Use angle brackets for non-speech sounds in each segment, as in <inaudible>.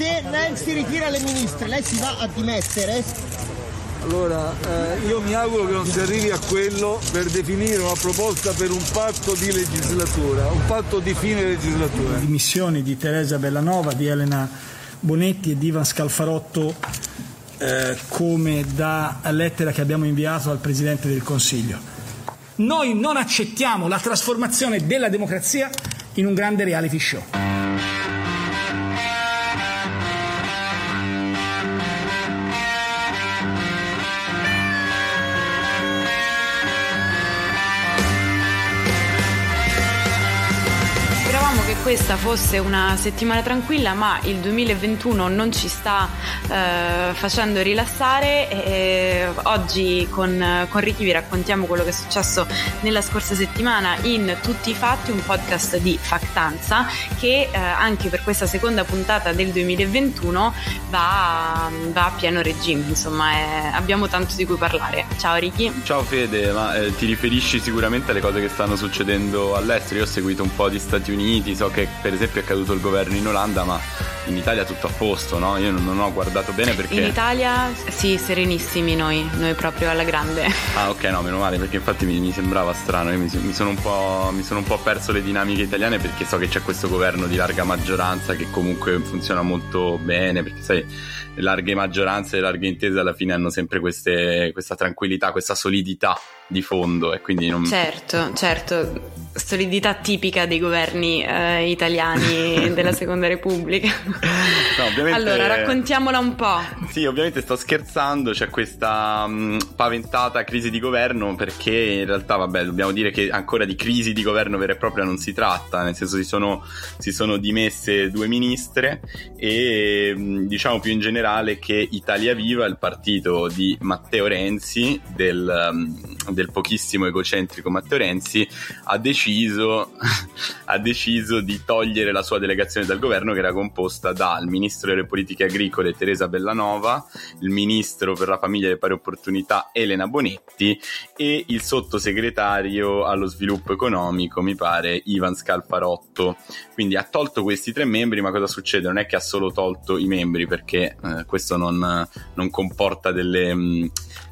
se Renzi ritira le ministre, lei si va a dimettere? Allora, eh, io mi auguro che non si arrivi a quello per definire una proposta per un patto di legislatura, un patto di fine legislatura. Le dimissioni di Teresa Bellanova, di Elena Bonetti e di Ivan Scalfarotto eh, come da lettera che abbiamo inviato al Presidente del Consiglio. Noi non accettiamo la trasformazione della democrazia in un grande reality show. Questa fosse una settimana tranquilla, ma il 2021 non ci sta eh, facendo rilassare. E oggi con, con Ricky vi raccontiamo quello che è successo nella scorsa settimana in Tutti i Fatti, un podcast di Factanza che eh, anche per questa seconda puntata del 2021 va, va a pieno regime. Insomma, è, abbiamo tanto di cui parlare. Ciao Ricky. Ciao Fede, ma eh, ti riferisci sicuramente alle cose che stanno succedendo all'estero? Io ho seguito un po' di Stati Uniti, so che per esempio è caduto il governo in Olanda, ma in Italia tutto a posto, no? Io non, ho guardato bene perché... In Italia sì, serenissimi noi, noi proprio alla grande. Ah ok, no, meno male, perché infatti mi, mi sembrava strano, io mi, mi, sono mi, sono un po', perso le dinamiche italiane perché so che c'è questo governo di larga maggioranza che comunque funziona molto bene, perché sai, le larghe maggioranze, le larghe intese alla fine hanno sempre queste, questa tranquillità, questa solidità di fondo e quindi non... Certo, certo, solidità tipica dei governi eh, italiani <laughs> della Seconda Repubblica. No, ovviamente... Allora, raccontiamola un po'. Sì, ovviamente sto scherzando, c'è questa mh, mm, paventata crisi di governo perché in realtà, vabbè, dobbiamo dire che ancora di crisi di governo vera e propria non si tratta, nel senso si sono, si sono dimesse due ministre e mh, mm, diciamo più in generale che Italia Viva, il partito di Matteo Renzi, del, um, del pochissimo egocentrico Matteo Renzi, ha deciso, <laughs> ha deciso di togliere la sua delegazione dal governo che era composta dal ministro delle politiche agricole Teresa Bellanova, il ministro per la famiglia e le pari opportunità Elena Bonetti e il sottosegretario allo sviluppo economico, mi pare, Ivan Scalfarotto. Quindi ha tolto questi tre membri, ma cosa succede? Non è che ha solo tolto i membri perché eh, questo non, non comporta delle, mh, mm,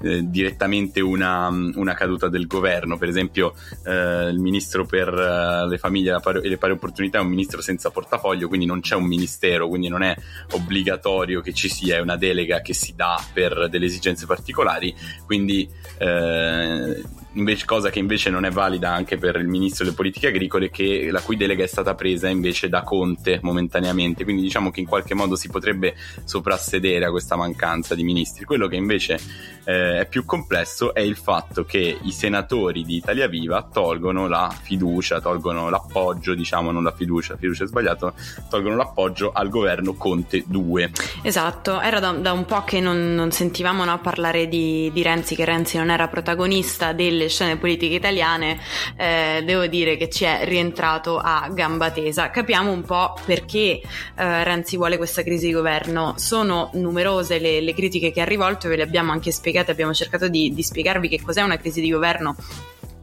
eh, direttamente una, una, caduta del governo. Per esempio, eh, il ministro per eh, le famiglie e le pari opportunità è un ministro senza portafoglio, quindi non c'è un ministero, quindi non è obbligatorio che ci sia una delega che si dà per delle esigenze particolari. Quindi eh, invece, cosa che invece non è valida anche per il ministro delle politiche agricole, che, la cui delega è stata presa invece da Conte momentaneamente. Quindi diciamo che in qualche modo si potrebbe soprassedere a questa mancanza di ministri. Quello che invece eh, è più complesso è il fatto che i senatori di Italia Viva tolgono la fiducia, tolgono l'appoggio, diciamo non la fiducia, la fiducia è sbagliato, tolgono l'appoggio al governo Conte 2. Esatto, era da, da un po' che non, non sentivamo no, parlare di, di Renzi, che Renzi non era protagonista delle scene politiche italiane, eh, devo dire che ci è rientrato a gamba tesa. Capiamo un po' perché eh, Renzi vuole questa crisi di governo. Sono numerose le, le critiche che ha rivolto, ve le abbiamo anche spiegate, abbiamo cercato di, di spiegarvi che cos'è una crisi di governo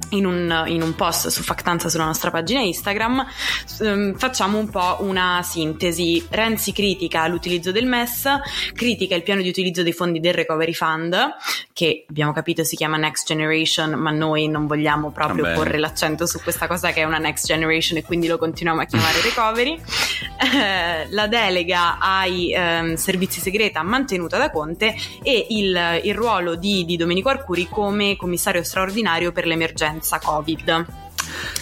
in un, in un, post su Factanza sulla nostra pagina Instagram ehm, facciamo un po' una sintesi. Renzi critica l'utilizzo del MES, critica il piano di utilizzo dei fondi del Recovery Fund, che abbiamo capito si chiama Next Generation, ma noi non vogliamo proprio Vabbè. porre l'accento su questa cosa che è una Next Generation e quindi lo continuiamo a chiamare Recovery. Eh, la delega ai ehm, servizi segreta mantenuta da Conte e il, il ruolo di, di Domenico Arcuri come commissario straordinario per l'emergenza carne a vida.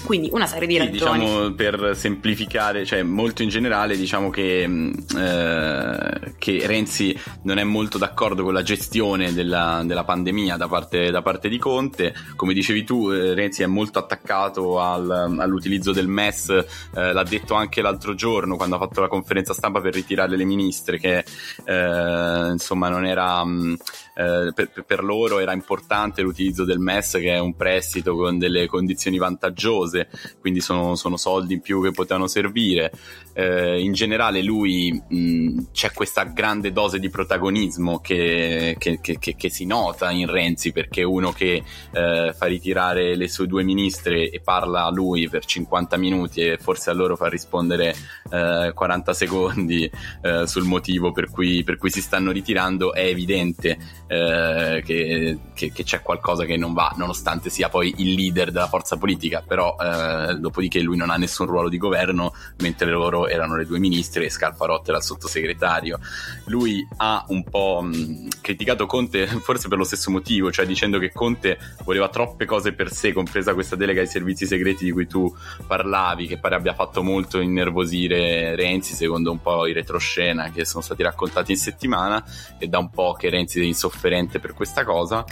Quindi una serie di sì, ragioni. Diciamo per semplificare, cioè molto in generale, diciamo che, mm, eh, che Renzi non è molto d'accordo con la gestione della, della pandemia da parte, da parte, di Conte. Come dicevi tu, eh, Renzi è molto attaccato al, all'utilizzo del MES, eh, l'ha detto anche l'altro giorno quando ha fatto la conferenza stampa per ritirare le ministre, che eh, insomma non era... Mh, mm, eh, per, per, loro era importante l'utilizzo del MES che è un prestito con delle condizioni vantaggiose dignitose, quindi sono, sono soldi in più che potevano servire. Eh, in generale lui mh, c'è questa grande dose di protagonismo che, che, che, che, si nota in Renzi perché uno che eh, fa ritirare le sue due ministre e parla a lui per 50 minuti e forse a loro fa rispondere eh, 40 secondi eh, sul motivo per cui, per cui, si stanno ritirando è evidente eh, che, c'è qualcosa che non va nonostante sia poi il leader della forza politica però eh, dopodiché lui non ha nessun ruolo di governo mentre loro erano le due ministre e Scalfarotto era il sottosegretario. Lui ha un po' mh, criticato Conte <laughs> forse per lo stesso motivo cioè dicendo che Conte voleva troppe cose per sé compresa questa delega ai servizi segreti di cui tu parlavi che pare abbia fatto molto innervosire Renzi secondo un po' i retroscena che sono stati raccontati in settimana e da un po' che Renzi è insofferente per questa cosa.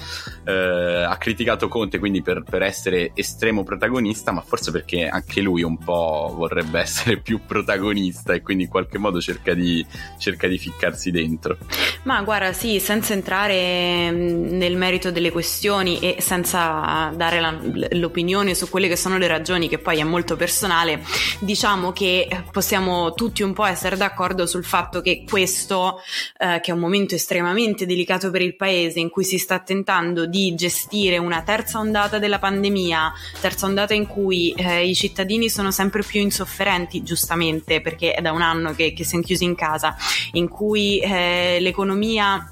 Eh, ha criticato Conte quindi per, per essere estremo protagonista ma forse perché anche lui un po' vorrebbe <laughs> essere più protagonista e quindi in qualche modo cerca di, cerca di ficcarsi dentro. Ma guarda sì senza entrare mm, nel merito delle questioni e senza dare la, l'opinione su quelle che sono le ragioni che poi è molto personale diciamo che possiamo tutti un po' essere d'accordo sul fatto che questo eh, che è un momento estremamente delicato per il paese in cui si sta tentando di gestire una terza ondata della pandemia terza ondata in cui eh, i cittadini sono sempre più insofferenti giustamente perché è da un anno che, che siamo chiusi in casa in cui eh, l'economia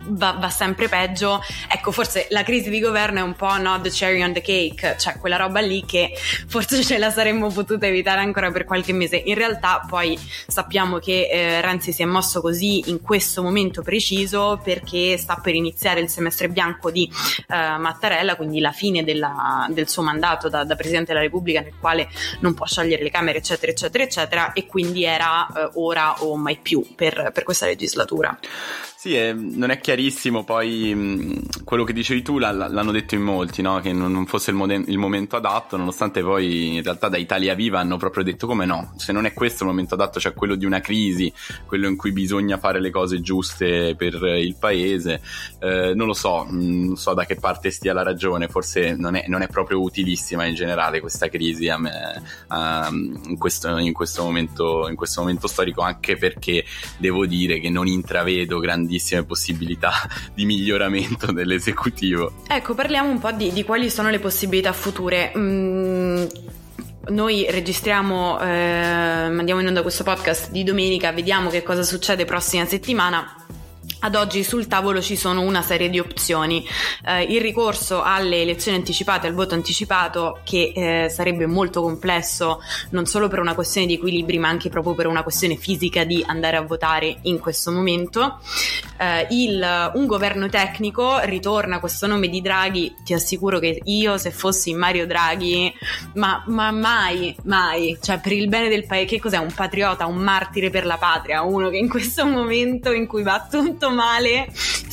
Va, va, sempre peggio. Ecco, forse la crisi di governo è un po' no, the cherry on the cake, cioè quella roba lì che forse ce la saremmo potuta evitare ancora per qualche mese. In realtà poi sappiamo che eh, Renzi si è mosso così in questo momento preciso perché sta per iniziare il semestre bianco di eh, Mattarella, quindi la fine della, del suo mandato da, da, Presidente della Repubblica nel quale non può sciogliere le Camere, eccetera, eccetera, eccetera, e quindi era eh, ora o mai più per, per questa legislatura. Sì, è, non è chiarissimo poi mh, quello che dicevi tu, l'hanno detto in molti, no? che non, non fosse il, moden- il, momento adatto, nonostante poi in realtà da Italia Viva hanno proprio detto come no, se non è questo il momento adatto, cioè quello di una crisi, quello in cui bisogna fare le cose giuste per il paese, eh, non lo so, mh, non so da che parte stia la ragione, forse non è, non è proprio utilissima in generale questa crisi a me, a, in, questo, in, questo momento, in questo momento storico, anche perché devo dire che non intravedo grandi grandissime possibilità <laughs> di miglioramento dell'esecutivo. Ecco, parliamo un po' di, di quali sono le possibilità future. Mm noi registriamo, eh, mandiamo in onda questo podcast di domenica, vediamo che cosa succede prossima settimana. Ad oggi sul tavolo ci sono una serie di opzioni. Eh, il ricorso alle elezioni anticipate, al voto anticipato, che eh, sarebbe molto complesso non solo per una questione di equilibri, ma anche proprio per una questione fisica di andare a votare in questo momento. Eh, il, un governo tecnico ritorna questo nome di Draghi. Ti assicuro che io, se fossi Mario Draghi, ma, ma mai, mai, cioè per il bene del paese, che cos'è? Un patriota, un martire per la patria, uno che in questo momento in cui va tutto male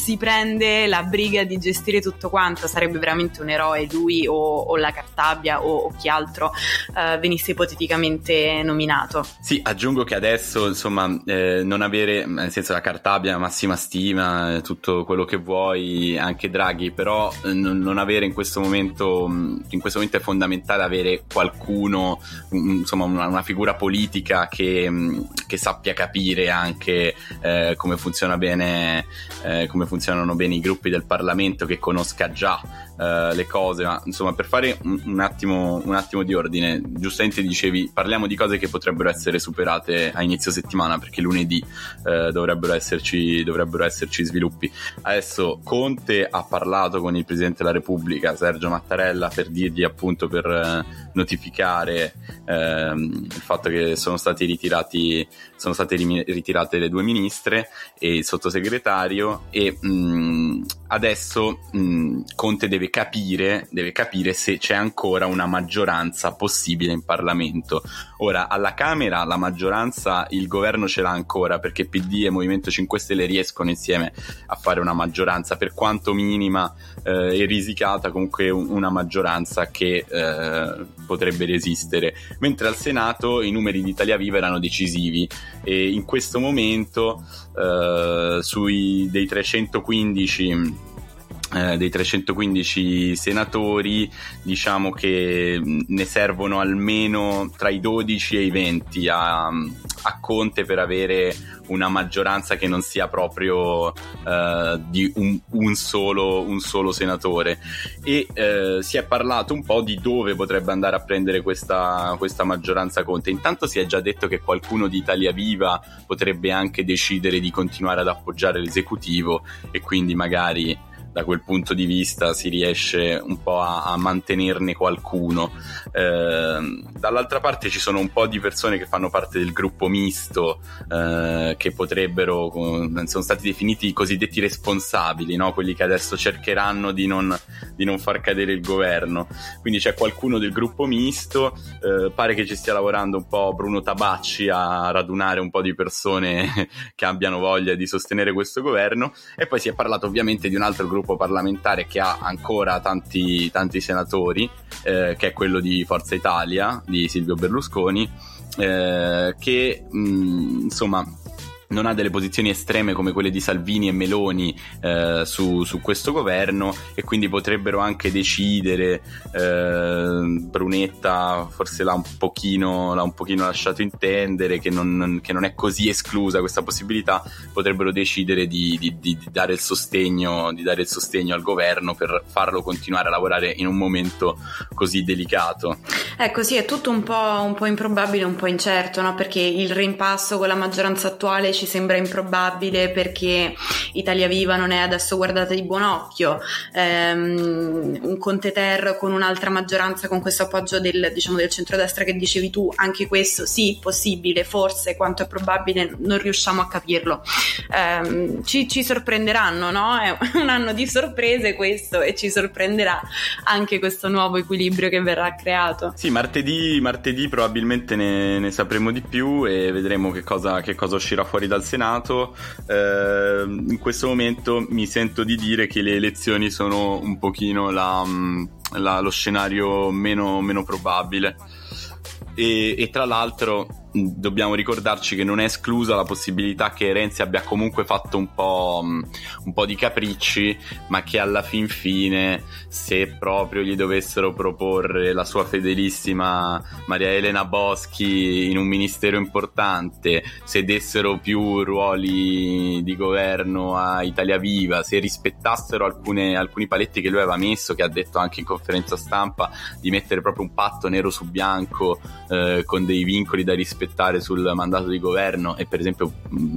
si prende la briga di gestire tutto quanto, sarebbe veramente un eroe lui o, o la Cartabia o, o chi altro eh, venisse ipoteticamente nominato. Sì, aggiungo che adesso insomma eh, non avere, nel senso la Cartabia, massima stima, eh, tutto quello che vuoi, anche Draghi, però eh, non, non, avere in questo momento, in questo momento è fondamentale avere qualcuno, insomma una, una figura politica che, che, sappia capire anche eh, come funziona bene eh, come funzionano bene i gruppi del Parlamento, che conosca già eh, le cose, ma insomma per fare un, un, attimo, un, attimo, di ordine, giustamente dicevi parliamo di cose che potrebbero essere superate a inizio settimana perché lunedì eh, dovrebbero, esserci, dovrebbero esserci sviluppi. Adesso Conte ha parlato con il Presidente della Repubblica, Sergio Mattarella, per dirgli appunto per eh, notificare ehm, il fatto che sono, stati ritirati, sono state ritirate le due ministre e il sottosegretario e mh, adesso mh, Conte deve capire, deve capire se c'è ancora una maggioranza possibile in Parlamento. Ora, alla Camera la maggioranza il governo ce l'ha ancora perché PD e Movimento 5 Stelle riescono insieme a fare una maggioranza, per quanto minima eh, e risicata, comunque una maggioranza che eh, potrebbe resistere. Mentre al Senato i numeri di Italia Viva erano decisivi e in questo momento eh, sui dei 315 eh, dei 315 senatori, diciamo che ne servono almeno tra i 12 e i 20 a, a Conte per avere una maggioranza che non sia proprio eh, di un, un, solo, un, solo, senatore. E eh, si è parlato un po' di dove potrebbe andare a prendere questa, questa maggioranza Conte. Intanto si è già detto che qualcuno di Italia Viva potrebbe anche decidere di continuare ad appoggiare l'esecutivo e quindi magari da quel punto di vista si riesce un po' a, a mantenerne qualcuno. Eh, dall'altra parte ci sono un po' di persone che fanno parte del gruppo misto eh, che potrebbero, sono stati definiti i cosiddetti responsabili, no? quelli che adesso cercheranno di non, di non, far cadere il governo. Quindi c'è qualcuno del gruppo misto, eh, pare che ci stia lavorando un po' Bruno Tabacci a radunare un po' di persone <laughs> che abbiano voglia di sostenere questo governo e poi si è parlato ovviamente di un altro gruppo gruppo parlamentare che ha ancora tanti, tanti senatori, eh, che è quello di Forza Italia, di Silvio Berlusconi, eh, che mh, insomma non ha delle posizioni estreme come quelle di Salvini e Meloni eh, su, su, questo governo e quindi potrebbero anche decidere eh, Brunetta forse l'ha un, pochino, l'ha un pochino lasciato intendere che non, che non, è così esclusa questa possibilità potrebbero decidere di, di, di, dare sostegno, di, dare il sostegno, al governo per farlo continuare a lavorare in un momento così delicato ecco sì è tutto un po', un po improbabile un po' incerto no? perché il rimpasso con la maggioranza attuale ci sembra improbabile perché Italia Viva non è adesso guardata di buon occhio, ehm, un Conte Ter con un'altra maggioranza con questo appoggio del, diciamo, del centrodestra che dicevi tu, anche questo sì, possibile, forse, quanto è probabile, non riusciamo a capirlo. Ehm, ci, ci sorprenderanno, no? È un anno di sorprese questo e ci sorprenderà anche questo nuovo equilibrio che verrà creato. Sì, martedì, martedì probabilmente ne, ne sapremo di più e vedremo che cosa, che cosa uscirà fuori dal Senato, eh, in questo momento mi sento di dire che le elezioni sono un pochino la, mm, la, lo scenario meno, meno probabile. E, e, tra l'altro dobbiamo ricordarci che non è esclusa la possibilità che Renzi abbia comunque fatto un po', mm, un po', di capricci, ma che alla fin fine, se proprio gli dovessero proporre la sua fedelissima Maria Elena Boschi in un ministero importante, se dessero più ruoli di governo a Italia Viva, se rispettassero alcune, alcuni paletti che lui aveva messo, che ha detto anche in conferenza stampa, di mettere proprio un patto nero su bianco eh, con dei vincoli da rispettare rispettare sul mandato di governo e per esempio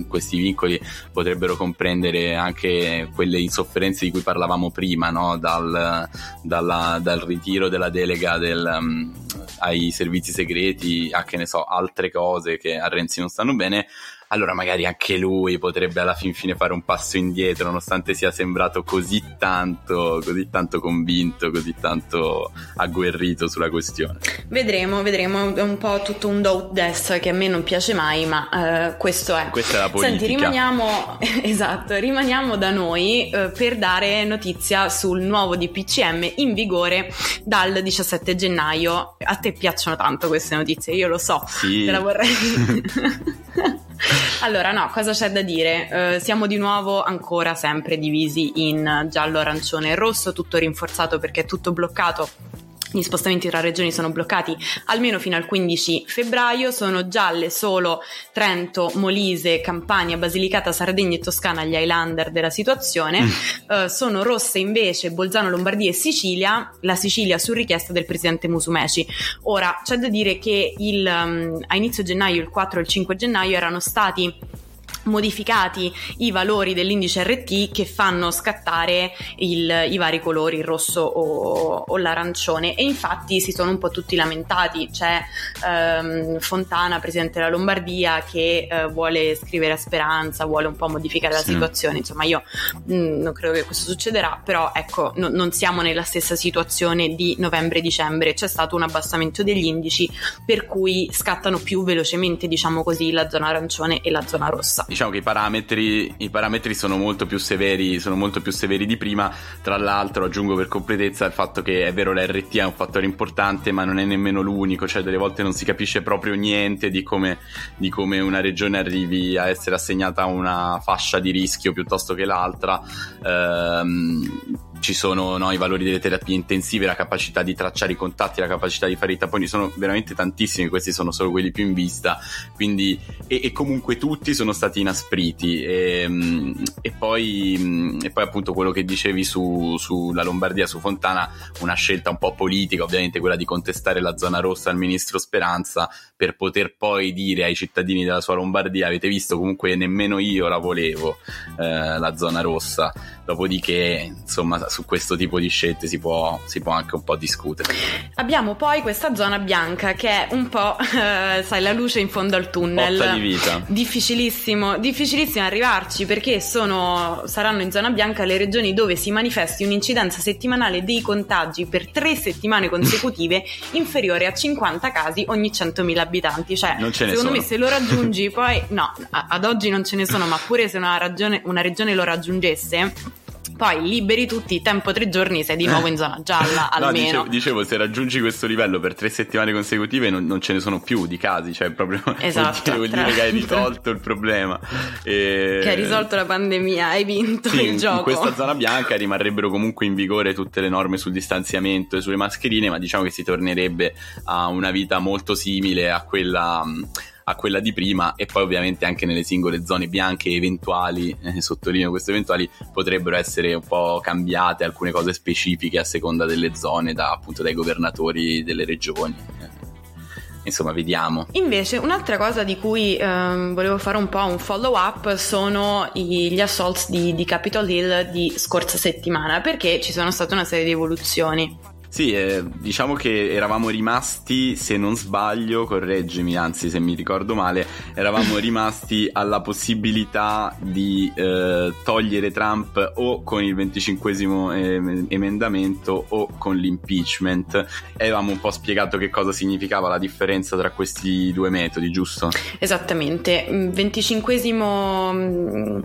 questi vincoli potrebbero comprendere anche quelle insofferenze di cui parlavamo prima, no? dal, dalla, dal, ritiro della delega del, um, ai servizi segreti a che ne so, altre cose che a Renzi non stanno bene allora magari anche lui potrebbe alla fin fine fare un passo indietro, nonostante sia sembrato così tanto, così tanto convinto, così tanto agguerrito sulla questione. Vedremo, vedremo, è un po' tutto un do des che a me non piace mai, ma uh, questo è. Questa è la politica. Senti, rimaniamo, <laughs> esatto, rimaniamo da noi uh, per dare notizia sul nuovo DPCM in vigore dal 17 gennaio. A te piacciono tanto queste notizie, io lo so, sì. te la vorrei... <laughs> <laughs> Allora, no, cosa c'è da dire? Uh, siamo di nuovo ancora sempre divisi in giallo, arancione e rosso, tutto rinforzato perché è tutto bloccato gli spostamenti tra regioni sono bloccati almeno fino al 15 febbraio, sono gialle solo Trento, Molise, Campania, Basilicata, Sardegna e Toscana gli Highlander della situazione, mm. uh, sono rosse invece Bolzano, Lombardia e Sicilia, la Sicilia su richiesta del presidente Musumeci. Ora c'è da dire che il, um, a inizio gennaio, il 4 e il 5 gennaio erano stati modificati i valori dell'indice RT che fanno scattare il, i vari colori, il rosso o, o, l'arancione. E infatti si sono un po' tutti lamentati, c'è ehm, Fontana, presidente della Lombardia, che eh, vuole scrivere a speranza, vuole un po' modificare la sì. situazione, insomma io mh, mm, non credo che questo succederà, però ecco no, non siamo nella stessa situazione di novembre-dicembre, c'è stato un abbassamento degli indici per cui scattano più velocemente diciamo così la zona arancione e la zona rossa diciamo che i parametri, i parametri sono, molto più severi, sono molto più severi di prima. Tra l'altro, aggiungo per completezza il fatto che è vero l'RT è un fattore importante, ma non è nemmeno l'unico, cioè delle volte non si capisce proprio niente di come, di come una regione arrivi a essere assegnata a una fascia di rischio piuttosto che l'altra. Ehm, ci sono no, i valori delle terapie intensive, la capacità di tracciare i contatti, la capacità di fare i tamponi, sono veramente tantissimi, questi sono solo quelli più in vista, quindi, e, e comunque tutti sono stati inaspriti. E, e, poi, e poi appunto quello che dicevi su, sulla Lombardia, su Fontana, una scelta un po' politica, ovviamente quella di contestare la zona rossa al ministro Speranza per poter poi dire ai cittadini della sua Lombardia, avete visto? Comunque nemmeno io la volevo eh, la zona rossa, dopodiché insomma su questo tipo di scelte si può, si può anche un po' discutere. Abbiamo poi questa zona bianca che è un po', <laughs> eh, sai, la luce in fondo al tunnel. Botta di vita. Difficilissimo, difficilissimo arrivarci perché sono, saranno in zona bianca le regioni dove si manifesti un'incidenza settimanale dei contagi per tre settimane consecutive <laughs> inferiore a 50 casi ogni 100.000 abitanti. Cioè, secondo sono. me se lo raggiungi <laughs> poi, no, ad oggi non ce ne sono, ma pure se una, ragione, una regione lo raggiungesse poi liberi tutti, tempo tre giorni, sei di nuovo in zona <laughs> gialla no, almeno. Dicevo, dicevo, se raggiungi questo livello per tre settimane consecutive non, non ce ne sono più di casi, cioè proprio <laughs> esatto, vuol dire, vuol dire che hai risolto il problema. E... Che hai risolto la pandemia, hai vinto sì, il gioco. In questa <laughs> zona bianca rimarrebbero comunque in vigore tutte le norme sul distanziamento e sulle mascherine, ma diciamo che si tornerebbe a una vita molto simile a quella a quella di prima e poi ovviamente anche nelle singole zone bianche eventuali, eh, sottolineo queste eventuali, potrebbero essere un po' cambiate alcune cose specifiche a seconda delle zone da, appunto dai governatori delle regioni. Insomma, vediamo. Invece, un'altra cosa di cui ehm, volevo fare un po' un follow up sono gli assaults di, di Capitol Hill di scorsa settimana, perché ci sono state una serie di evoluzioni. Sì, eh, diciamo che eravamo rimasti, se non sbaglio, correggimi, anzi se mi ricordo male, eravamo <laughs> rimasti alla possibilità di eh, togliere Trump o con il 25 eh, emendamento o con l'impeachment. E avevamo un po' spiegato che cosa significava la differenza tra questi due metodi, giusto? Esattamente, 25 mm,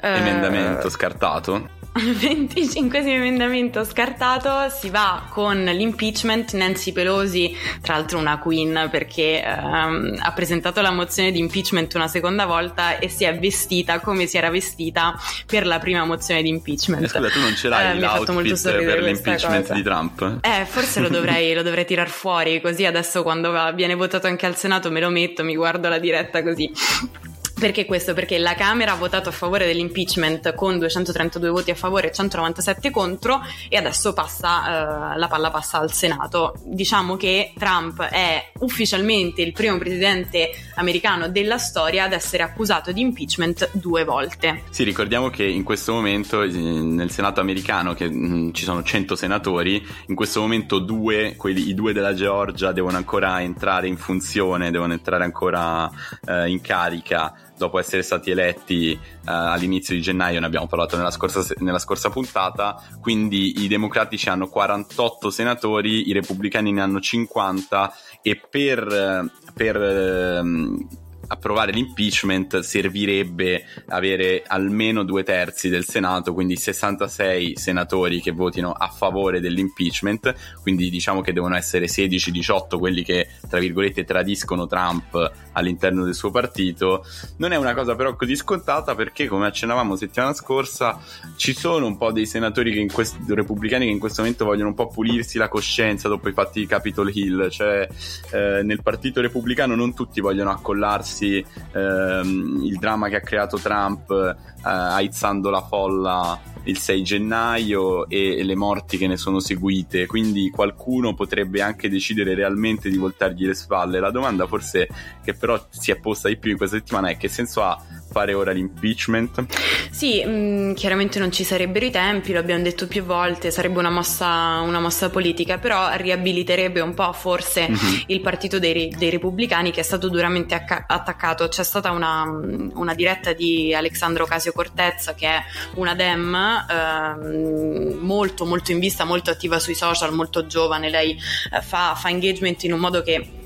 emendamento scartato. 25 emendamento scartato, si va con l'impeachment. Nancy Pelosi, tra l'altro una queen perché ehm, ha presentato la mozione di impeachment una seconda volta e si è vestita come si era vestita per la prima mozione di impeachment. Eh, scusa, tu non ce l'hai eh, l'outfit per l'impeachment cosa. di Trump? Eh, forse lo dovrei, lo dovrei tirar fuori così adesso quando viene votato anche al Senato me lo metto, mi guardo la diretta così. Perché questo? Perché la Camera ha votato a favore dell'impeachment con 232 voti a favore e 197 contro e adesso passa, eh, la palla passa al Senato. Diciamo che Trump è ufficialmente il primo presidente americano della storia ad essere accusato di impeachment due volte. Sì, ricordiamo che in questo momento nel Senato americano, che mh, mm, ci sono 100 senatori, in questo momento due, quelli, i due della Georgia devono ancora entrare in funzione, devono entrare ancora eh, in carica dopo essere stati eletti uh, all'inizio di gennaio, ne abbiamo parlato nella scorsa, nella scorsa, puntata, quindi i democratici hanno 48 senatori, i repubblicani ne hanno 50 e per, per uh, approvare l'impeachment servirebbe avere almeno due terzi del Senato, quindi 66 senatori che votino a favore dell'impeachment, quindi diciamo che devono essere 16-18 quelli che tra virgolette tradiscono Trump all'interno del suo partito. Non è una cosa però così scontata perché come accennavamo settimana scorsa ci sono un po' dei senatori che quest- repubblicani che in questo momento vogliono un po' pulirsi la coscienza dopo i fatti di Capitol Hill, cioè eh, nel partito repubblicano non tutti vogliono accollarsi ragazzi, ehm, il dramma che ha creato Trump eh, aizzando la folla il 6 gennaio e, le morti che ne sono seguite, quindi qualcuno potrebbe anche decidere realmente di voltargli le spalle. La domanda forse che però si è posta di più in questa settimana è che senso ha fare ora l'impeachment? Sì, mh, mm, chiaramente non ci sarebbero i tempi, lo abbiamo detto più volte, sarebbe una mossa, una mossa politica, però riabiliterebbe un po' forse mm-hmm. il partito dei, dei, repubblicani che è stato duramente acca- attaccato. C'è stata una, una diretta di Alexandro Casio Cortez che è una Dem eh, molto molto in vista, molto attiva sui social, molto giovane, lei eh, fa, fa engagement in un modo che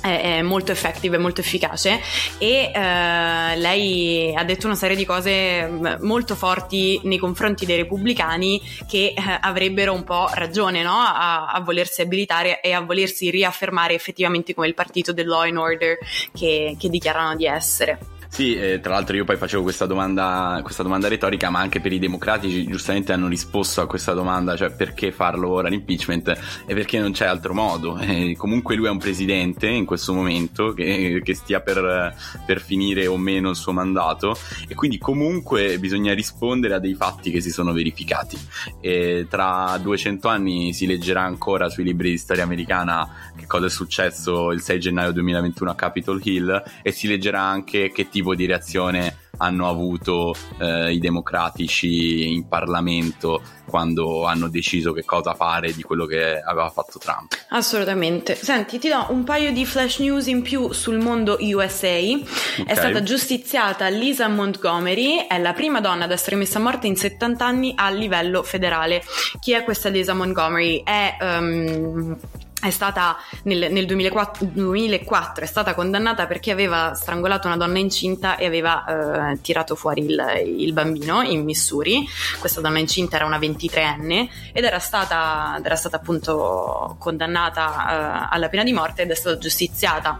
è, molto effective, molto efficace e eh, lei ha detto una serie di cose mm, molto forti nei confronti dei repubblicani che eh, avrebbero un po' ragione no? a, a, volersi abilitare e a volersi riaffermare effettivamente come il partito del law and order che, che dichiarano di essere. Sì, eh, tra l'altro io poi facevo questa domanda, questa domanda retorica, ma anche per i democratici giustamente hanno risposto a questa domanda, cioè perché farlo ora l'impeachment e perché non c'è altro modo. <laughs> Eh, comunque lui è un presidente in questo momento che, che stia per, per, finire o meno il suo mandato e quindi comunque bisogna rispondere a dei fatti che si sono verificati. E tra 200 anni si leggerà ancora sui libri di storia americana che cosa è successo il 6 gennaio 2021 a Capitol Hill e si leggerà anche che tipo tipo di reazione hanno avuto eh, i democratici in Parlamento quando hanno deciso che cosa fare di quello che aveva fatto Trump. Assolutamente. Senti, ti do un paio di flash news in più sul mondo USA. Okay. È stata giustiziata Lisa Montgomery, è la prima donna ad essere messa a morte in 70 anni a livello federale. Chi è questa Lisa Montgomery? È um, è stata nel, nel 2004, 2004, è stata condannata perché aveva strangolato una donna incinta e aveva eh, tirato fuori il, il, bambino in Missouri. Questa donna incinta era una 23enne ed era stata, era stata appunto condannata eh, alla pena di morte ed è stata giustiziata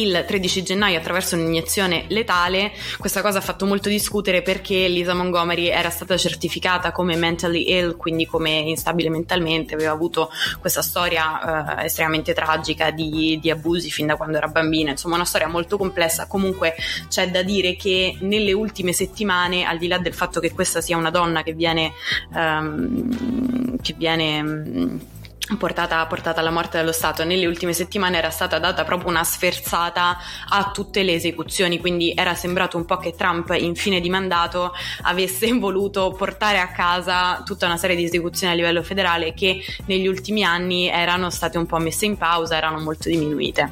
il 13 gennaio attraverso un'iniezione letale. Questa cosa ha fatto molto discutere perché Lisa Montgomery era stata certificata come mentally ill, quindi come instabile mentalmente, aveva avuto questa storia eh, estremamente tragica di, di, abusi fin da quando era bambina, insomma una storia molto complessa. Comunque c'è da dire che nelle ultime settimane, al di là del fatto che questa sia una donna che viene... Um, che viene Portata, portata, alla morte dello Stato. Nelle ultime settimane era stata data proprio una sferzata a tutte le esecuzioni quindi era sembrato un po' che Trump in fine di mandato avesse <laughs> voluto portare a casa tutta una serie di esecuzioni a livello federale che negli ultimi anni erano state un po' messe in pausa erano molto diminuite.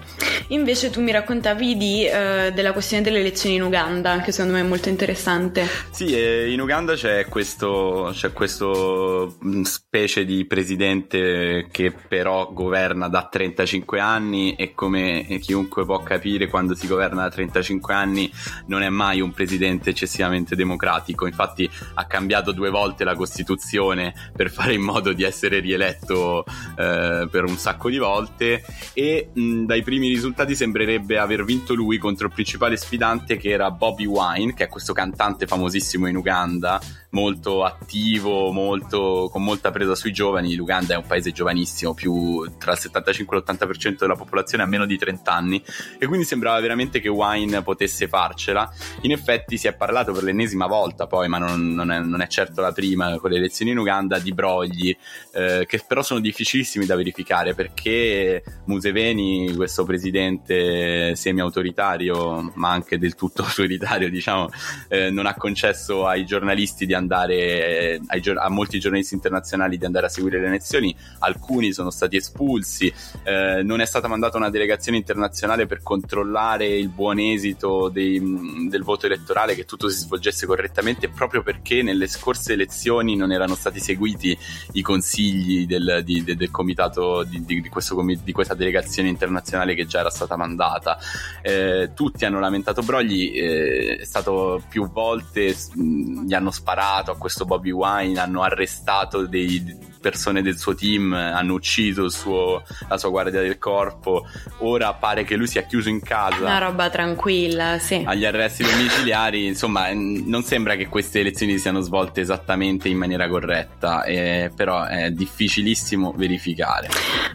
Invece tu mi raccontavi di, eh, della questione delle elezioni in Uganda che secondo me è molto interessante. Sì in Uganda c'è questo, c'è questo mm, specie di presidente che però governa da 35 anni e come chiunque può capire quando si governa da 35 anni non è mai un presidente eccessivamente democratico, infatti ha cambiato due volte la Costituzione per fare in modo di essere rieletto eh, per un sacco di volte e mh, dai primi risultati sembrerebbe aver vinto lui contro il principale sfidante che era Bobby Wine, che è questo cantante famosissimo in Uganda molto attivo, molto, con molta presa sui giovani. L'Uganda è un paese giovanissimo, più tra il 75 e l'80% della popolazione ha meno di 30 anni e quindi sembrava veramente che Wine potesse farcela. In effetti si è parlato per l'ennesima volta poi, ma non, non, è, non è, certo la prima con le elezioni in Uganda, di brogli eh, che però sono difficilissimi da verificare perché Museveni, questo presidente semi-autoritario ma anche del tutto <laughs> autoritario, diciamo, eh, non ha concesso ai giornalisti di andare eh, ai, a molti giornalisti internazionali di andare a seguire le elezioni, alcuni sono stati espulsi, eh, non è stata mandata una delegazione internazionale per controllare il buon esito dei, del voto elettorale, che tutto si svolgesse correttamente, proprio perché nelle scorse elezioni non erano stati seguiti i consigli del, di, de, del comitato di, di, questo, di, questa delegazione internazionale che già era stata mandata. Eh, tutti hanno lamentato Brogli, eh, è stato più volte, mh, gli hanno sparato a questo Bobby Wine, hanno arrestato dei persone del suo team hanno ucciso suo, la sua guardia del corpo. Ora pare che lui sia chiuso in casa. Una roba tranquilla, sì. Agli arresti domiciliari, insomma, non sembra che queste elezioni siano svolte esattamente in maniera corretta, eh, però è difficilissimo verificare.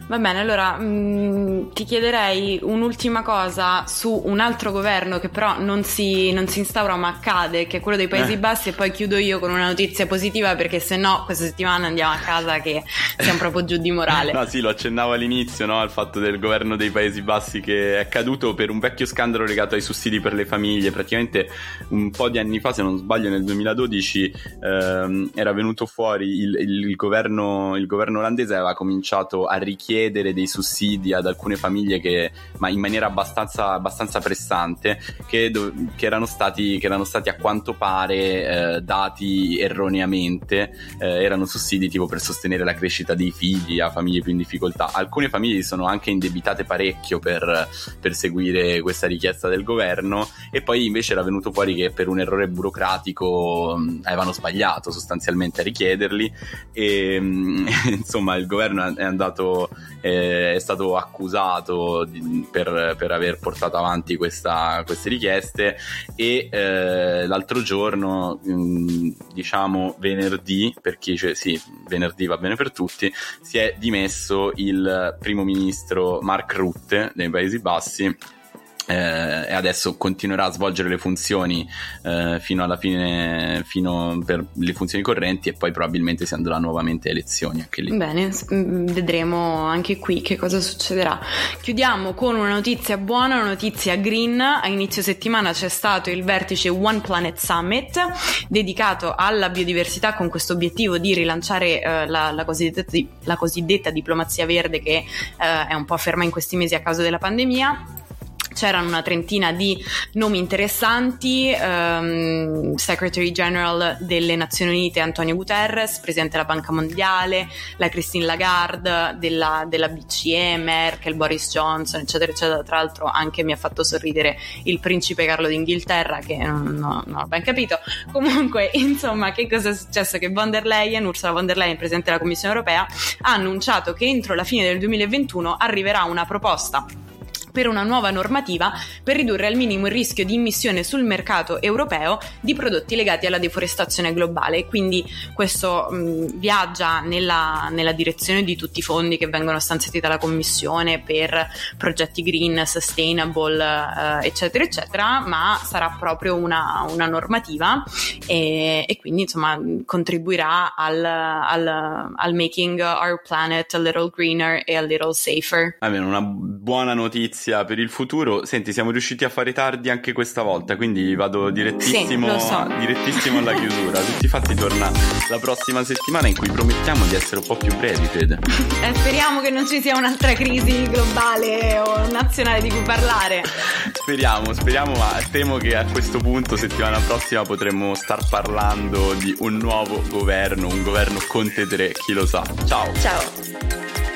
Va bene, allora mh, mm, ti chiederei un'ultima cosa su un altro governo che però non si, non si instaura ma accade, che è quello dei Paesi eh. Bassi, e poi chiudo io con una notizia positiva perché se no questa settimana andiamo a casa che siamo proprio giù di morale. no, sì, lo accennavo all'inizio, no? Al fatto del governo dei Paesi Bassi che è caduto per un vecchio scandalo legato ai sussidi per le famiglie. Praticamente un po' di anni fa, se non sbaglio, nel 2012 ehm, era venuto fuori il, il, il, governo, il governo olandese aveva cominciato a richiedere dei sussidi ad alcune famiglie che, ma in maniera abbastanza, abbastanza pressante, che, che, erano stati, che erano stati a quanto pare eh, dati erroneamente, eh, erano sussidi tipo per sostenere la crescita dei figli a famiglie più in difficoltà. Alcune famiglie sono anche indebitate parecchio per, per seguire questa richiesta del governo e poi invece era venuto fuori che per un errore burocratico avevano sbagliato sostanzialmente a richiederli e <laughs> insomma il governo è andato eh, è stato accusato di, per, per, aver portato avanti questa, queste richieste e eh, l'altro giorno diciamo venerdì per cioè, sì venerdì va bene per tutti si è dimesso il primo ministro Mark Rutte dei Paesi Bassi eh, e adesso continuerà a svolgere le funzioni eh, fino alla fine, fino per le funzioni correnti e poi probabilmente si andrà nuovamente a elezioni anche lì. Bene, mm, vedremo anche qui che cosa succederà. Chiudiamo con una notizia buona, una notizia green. A inizio settimana c'è stato il vertice One Planet Summit dedicato alla biodiversità con questo obiettivo di rilanciare eh, la, la, cosiddetta, la, cosiddetta, diplomazia verde che eh, è un po' ferma in questi mesi a causa della pandemia c'erano una trentina di nomi interessanti, um, Secretary General delle Nazioni Unite Antonio Guterres, Presidente della Banca Mondiale, la Christine Lagarde della, della BCE, Merkel, Boris Johnson, eccetera, eccetera. Tra l'altro anche mi ha fatto sorridere il principe Carlo d'Inghilterra, che non, non, ho ben capito. Comunque, <laughs> insomma, che cosa è successo? Che von der Leyen, Ursula von der Leyen, Presidente della Commissione Europea, ha annunciato che entro la fine del 2021 arriverà una proposta per una nuova normativa per ridurre al minimo il rischio di immissione sul mercato europeo di prodotti legati alla deforestazione globale. Quindi questo mh, viaggia nella, nella, direzione di tutti i fondi che vengono stanziati dalla Commissione per progetti green, sustainable, eh, eccetera, eccetera, ma sarà proprio una, una normativa e, e, quindi insomma contribuirà al, al, al making our planet a little greener e a little safer. Almeno una buona notizia notizia per il futuro. Senti, siamo riusciti a fare tardi anche questa volta, quindi vado direttissimo, sì, so. direttissimo alla chiusura. Tutti i fatti torna la prossima settimana in cui promettiamo di essere un po' più brevi, Fede. <laughs> Eh, speriamo che non ci sia un'altra crisi globale o nazionale di cui parlare. Speriamo, speriamo, ma temo che a questo punto, settimana prossima, potremmo star parlando di un nuovo governo, un governo Conte 3, chi lo sa. Ciao. Ciao.